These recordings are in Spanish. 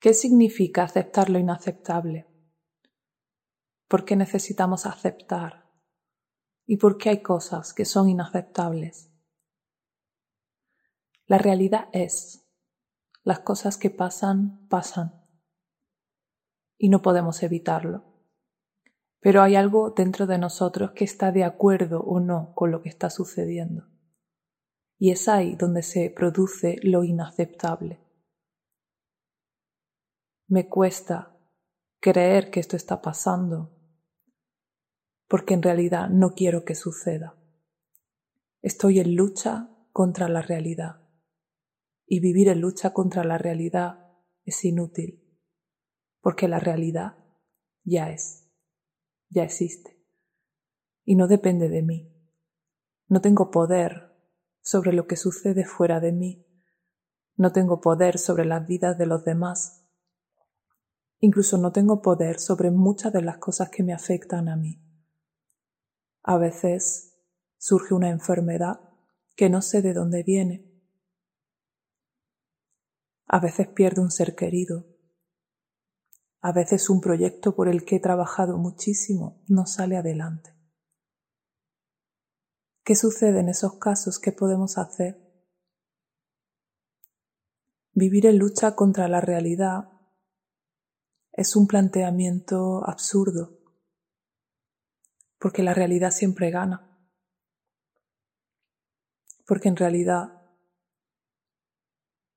¿Qué significa aceptar lo inaceptable? ¿Por qué necesitamos aceptar? ¿Y por qué hay cosas que son inaceptables? La realidad es, las cosas que pasan, pasan. Y no podemos evitarlo. Pero hay algo dentro de nosotros que está de acuerdo o no con lo que está sucediendo. Y es ahí donde se produce lo inaceptable. Me cuesta creer que esto está pasando, porque en realidad no quiero que suceda. Estoy en lucha contra la realidad, y vivir en lucha contra la realidad es inútil, porque la realidad ya es ya existe. Y no depende de mí. No tengo poder sobre lo que sucede fuera de mí. No tengo poder sobre las vidas de los demás. Incluso no tengo poder sobre muchas de las cosas que me afectan a mí. A veces surge una enfermedad que no sé de dónde viene. A veces pierdo un ser querido a veces un proyecto por el que he trabajado muchísimo no sale adelante. ¿Qué sucede en esos casos? ¿Qué podemos hacer? Vivir en lucha contra la realidad es un planteamiento absurdo, porque la realidad siempre gana, porque en realidad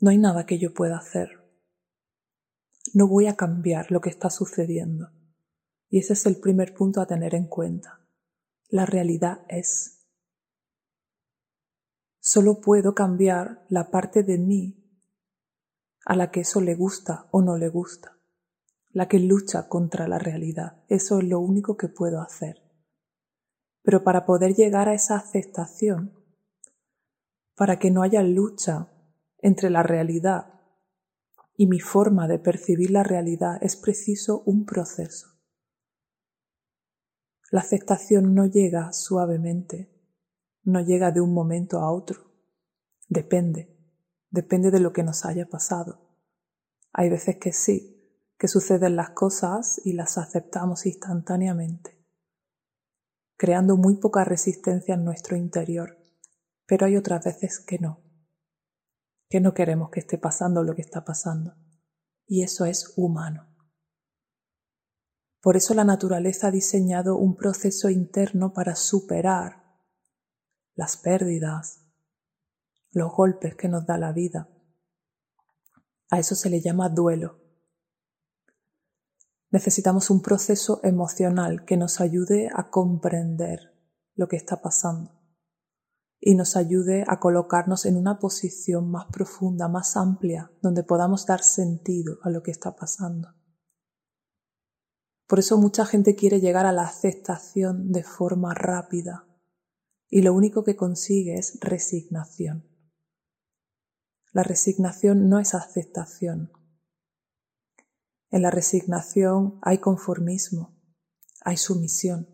no hay nada que yo pueda hacer no voy a cambiar lo que está sucediendo. Y ese es el primer punto a tener en cuenta. La realidad es. Solo puedo cambiar la parte de mí a la que eso le gusta o no le gusta, la que lucha contra la realidad. Eso es lo único que puedo hacer. Pero para poder llegar a esa aceptación, para que no haya lucha entre la realidad y mi forma de percibir la realidad es preciso un proceso. La aceptación no llega suavemente, no llega de un momento a otro. Depende, depende de lo que nos haya pasado. Hay veces que sí, que suceden las cosas y las aceptamos instantáneamente, creando muy poca resistencia en nuestro interior, pero hay otras veces que no que no queremos que esté pasando lo que está pasando. Y eso es humano. Por eso la naturaleza ha diseñado un proceso interno para superar las pérdidas, los golpes que nos da la vida. A eso se le llama duelo. Necesitamos un proceso emocional que nos ayude a comprender lo que está pasando y nos ayude a colocarnos en una posición más profunda, más amplia, donde podamos dar sentido a lo que está pasando. Por eso mucha gente quiere llegar a la aceptación de forma rápida y lo único que consigue es resignación. La resignación no es aceptación. En la resignación hay conformismo, hay sumisión.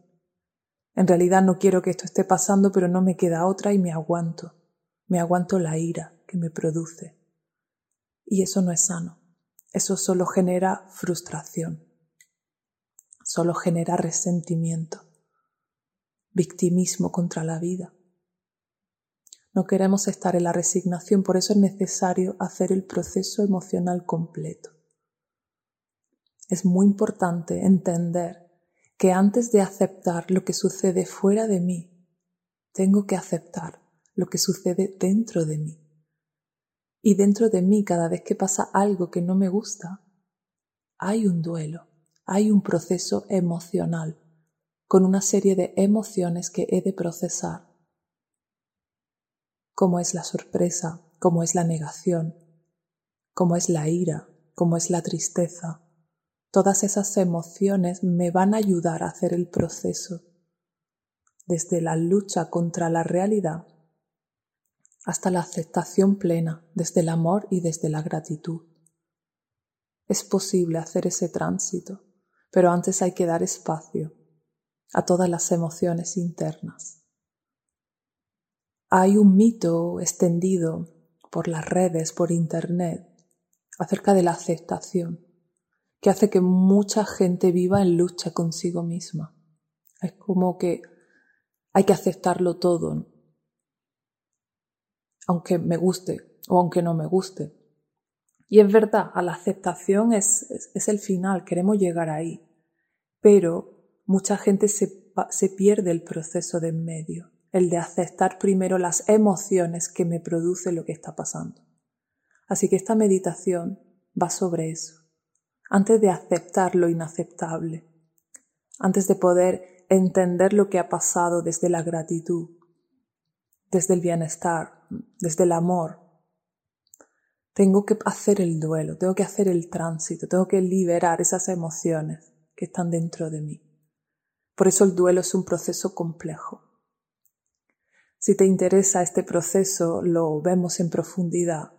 En realidad no quiero que esto esté pasando, pero no me queda otra y me aguanto. Me aguanto la ira que me produce. Y eso no es sano. Eso solo genera frustración. Solo genera resentimiento. Victimismo contra la vida. No queremos estar en la resignación, por eso es necesario hacer el proceso emocional completo. Es muy importante entender que antes de aceptar lo que sucede fuera de mí, tengo que aceptar lo que sucede dentro de mí. Y dentro de mí, cada vez que pasa algo que no me gusta, hay un duelo, hay un proceso emocional, con una serie de emociones que he de procesar, como es la sorpresa, como es la negación, como es la ira, como es la tristeza, Todas esas emociones me van a ayudar a hacer el proceso desde la lucha contra la realidad hasta la aceptación plena, desde el amor y desde la gratitud. Es posible hacer ese tránsito, pero antes hay que dar espacio a todas las emociones internas. Hay un mito extendido por las redes, por Internet, acerca de la aceptación, que hace que mucha gente viva en lucha consigo misma. Es como que hay que aceptarlo todo, aunque me guste o aunque no me guste. Y es verdad, a la aceptación es, es, el final, queremos llegar ahí, pero mucha gente se, se pierde el proceso de en medio, el de aceptar primero las emociones que me produce lo que está pasando. Así que esta meditación va sobre eso, antes de aceptar lo inaceptable, antes de poder entender lo que ha pasado desde la gratitud, desde el bienestar, desde el amor, tengo que hacer el duelo, tengo que hacer el tránsito, tengo que liberar esas emociones que están dentro de mí. Por eso el duelo es un proceso complejo. Si te interesa este proceso, lo vemos en profundidad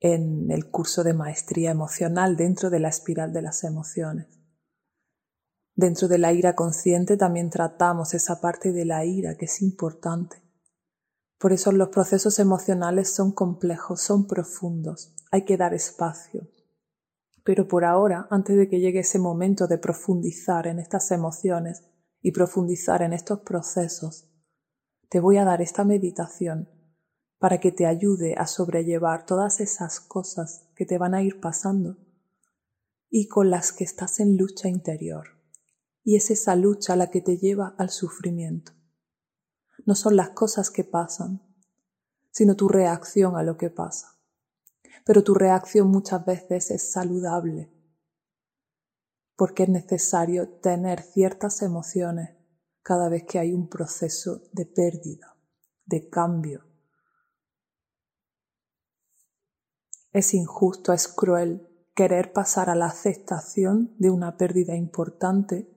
en el curso de maestría emocional dentro de la espiral de las emociones. Dentro de la ira consciente también tratamos esa parte de la ira que es importante por eso los procesos emocionales son complejos, son profundos, hay que dar espacio. Pero por ahora, antes de que llegue ese momento de profundizar en estas emociones y profundizar en estos procesos, te voy a dar esta meditación para que te ayude a sobrellevar todas esas cosas que te van a ir pasando y con las que estás en lucha interior. Y es esa lucha la que te lleva al sufrimiento no son las cosas que pasan, sino tu reacción a lo que pasa. Pero tu reacción muchas veces es saludable, porque es necesario tener ciertas emociones cada vez que hay un proceso de pérdida, de cambio. Es injusto, es cruel querer pasar a la aceptación de una pérdida importante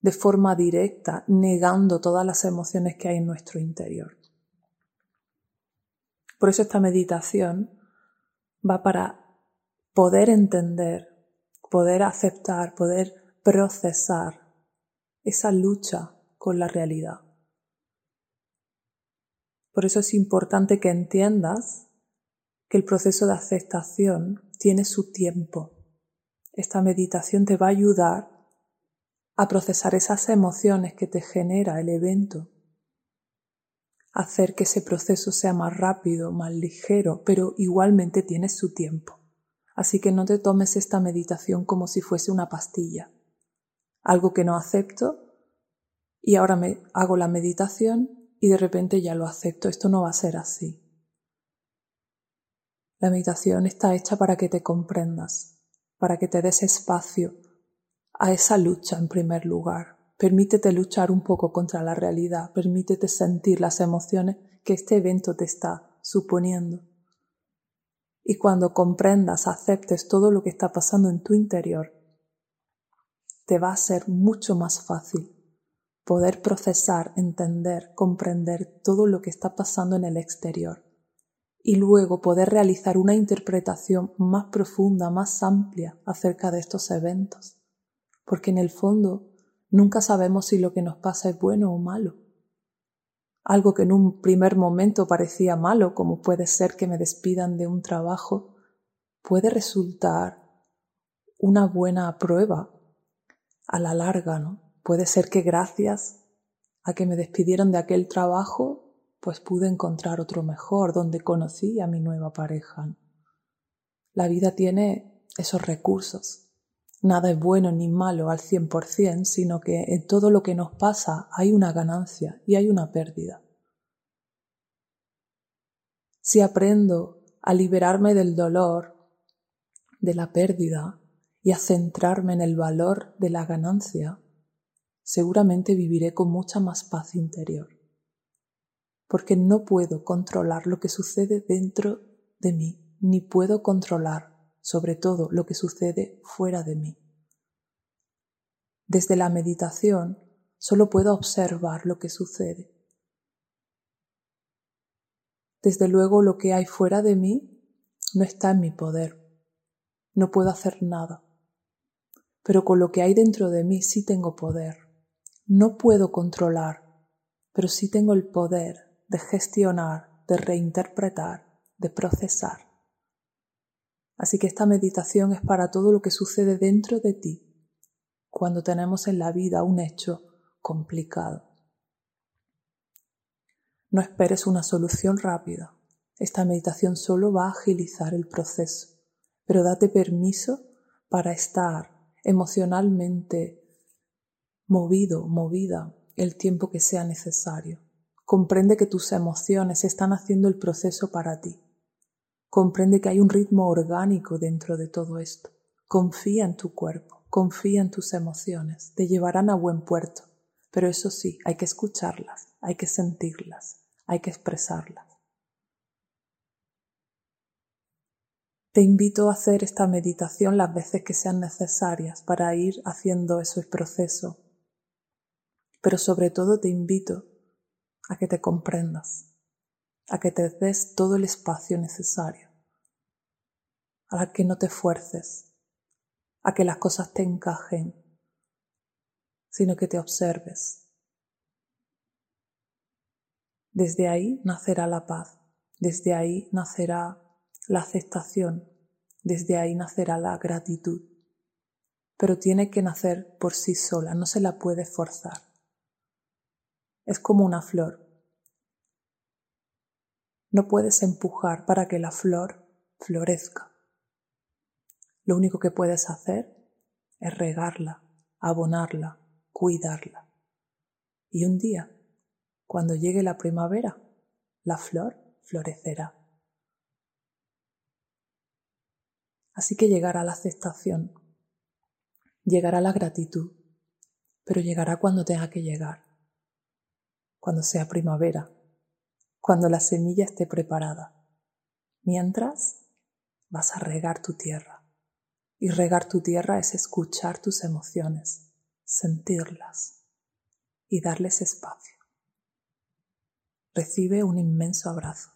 de forma directa, negando todas las emociones que hay en nuestro interior. Por eso esta meditación va para poder entender, poder aceptar, poder procesar esa lucha con la realidad. Por eso es importante que entiendas que el proceso de aceptación tiene su tiempo. Esta meditación te va a ayudar a procesar esas emociones que te genera el evento, hacer que ese proceso sea más rápido, más ligero, pero igualmente tienes su tiempo. Así que no te tomes esta meditación como si fuese una pastilla, algo que no acepto y ahora me hago la meditación y de repente ya lo acepto. Esto no va a ser así. La meditación está hecha para que te comprendas, para que te des espacio a esa lucha en primer lugar. Permítete luchar un poco contra la realidad, permítete sentir las emociones que este evento te está suponiendo. Y cuando comprendas, aceptes todo lo que está pasando en tu interior, te va a ser mucho más fácil poder procesar, entender, comprender todo lo que está pasando en el exterior y luego poder realizar una interpretación más profunda, más amplia acerca de estos eventos porque en el fondo nunca sabemos si lo que nos pasa es bueno o malo. Algo que en un primer momento parecía malo, como puede ser que me despidan de un trabajo, puede resultar una buena prueba a la larga, ¿no? Puede ser que gracias a que me despidieron de aquel trabajo, pues pude encontrar otro mejor, donde conocí a mi nueva pareja. La vida tiene esos recursos Nada es bueno ni malo al cien por cien, sino que en todo lo que nos pasa hay una ganancia y hay una pérdida. Si aprendo a liberarme del dolor, de la pérdida y a centrarme en el valor de la ganancia, seguramente viviré con mucha más paz interior, porque no puedo controlar lo que sucede dentro de mí, ni puedo controlar sobre todo lo que sucede fuera de mí. Desde la meditación solo puedo observar lo que sucede. Desde luego lo que hay fuera de mí no está en mi poder. No puedo hacer nada. Pero con lo que hay dentro de mí sí tengo poder. No puedo controlar, pero sí tengo el poder de gestionar, de reinterpretar, de procesar. Así que esta meditación es para todo lo que sucede dentro de ti cuando tenemos en la vida un hecho complicado. No esperes una solución rápida. Esta meditación solo va a agilizar el proceso, pero date permiso para estar emocionalmente movido, movida el tiempo que sea necesario. Comprende que tus emociones están haciendo el proceso para ti. Comprende que hay un ritmo orgánico dentro de todo esto. Confía en tu cuerpo, confía en tus emociones, te llevarán a buen puerto. Pero eso sí, hay que escucharlas, hay que sentirlas, hay que expresarlas. Te invito a hacer esta meditación las veces que sean necesarias para ir haciendo ese proceso. Pero sobre todo te invito a que te comprendas, a que te des todo el espacio necesario, a que no te fuerces, a que las cosas te encajen, sino que te observes. Desde ahí nacerá la paz, desde ahí nacerá la aceptación, desde ahí nacerá la gratitud. Pero tiene que nacer por sí sola, no se la puede forzar. Es como una flor. No puedes empujar para que la flor florezca. Lo único que puedes hacer es regarla, abonarla, cuidarla. Y un día, cuando llegue la primavera, la flor florecerá. Así que llegará la aceptación, llegará la gratitud, pero llegará cuando tenga que llegar, cuando sea primavera, cuando la semilla esté preparada. Mientras vas a regar tu tierra. Y regar tu tierra es escuchar tus emociones, sentirlas y darles espacio. Recibe un inmenso abrazo.